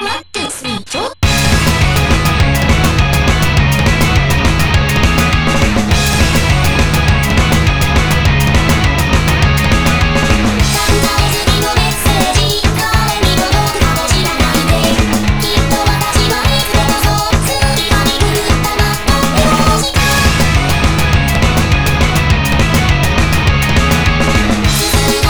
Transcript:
Yeah.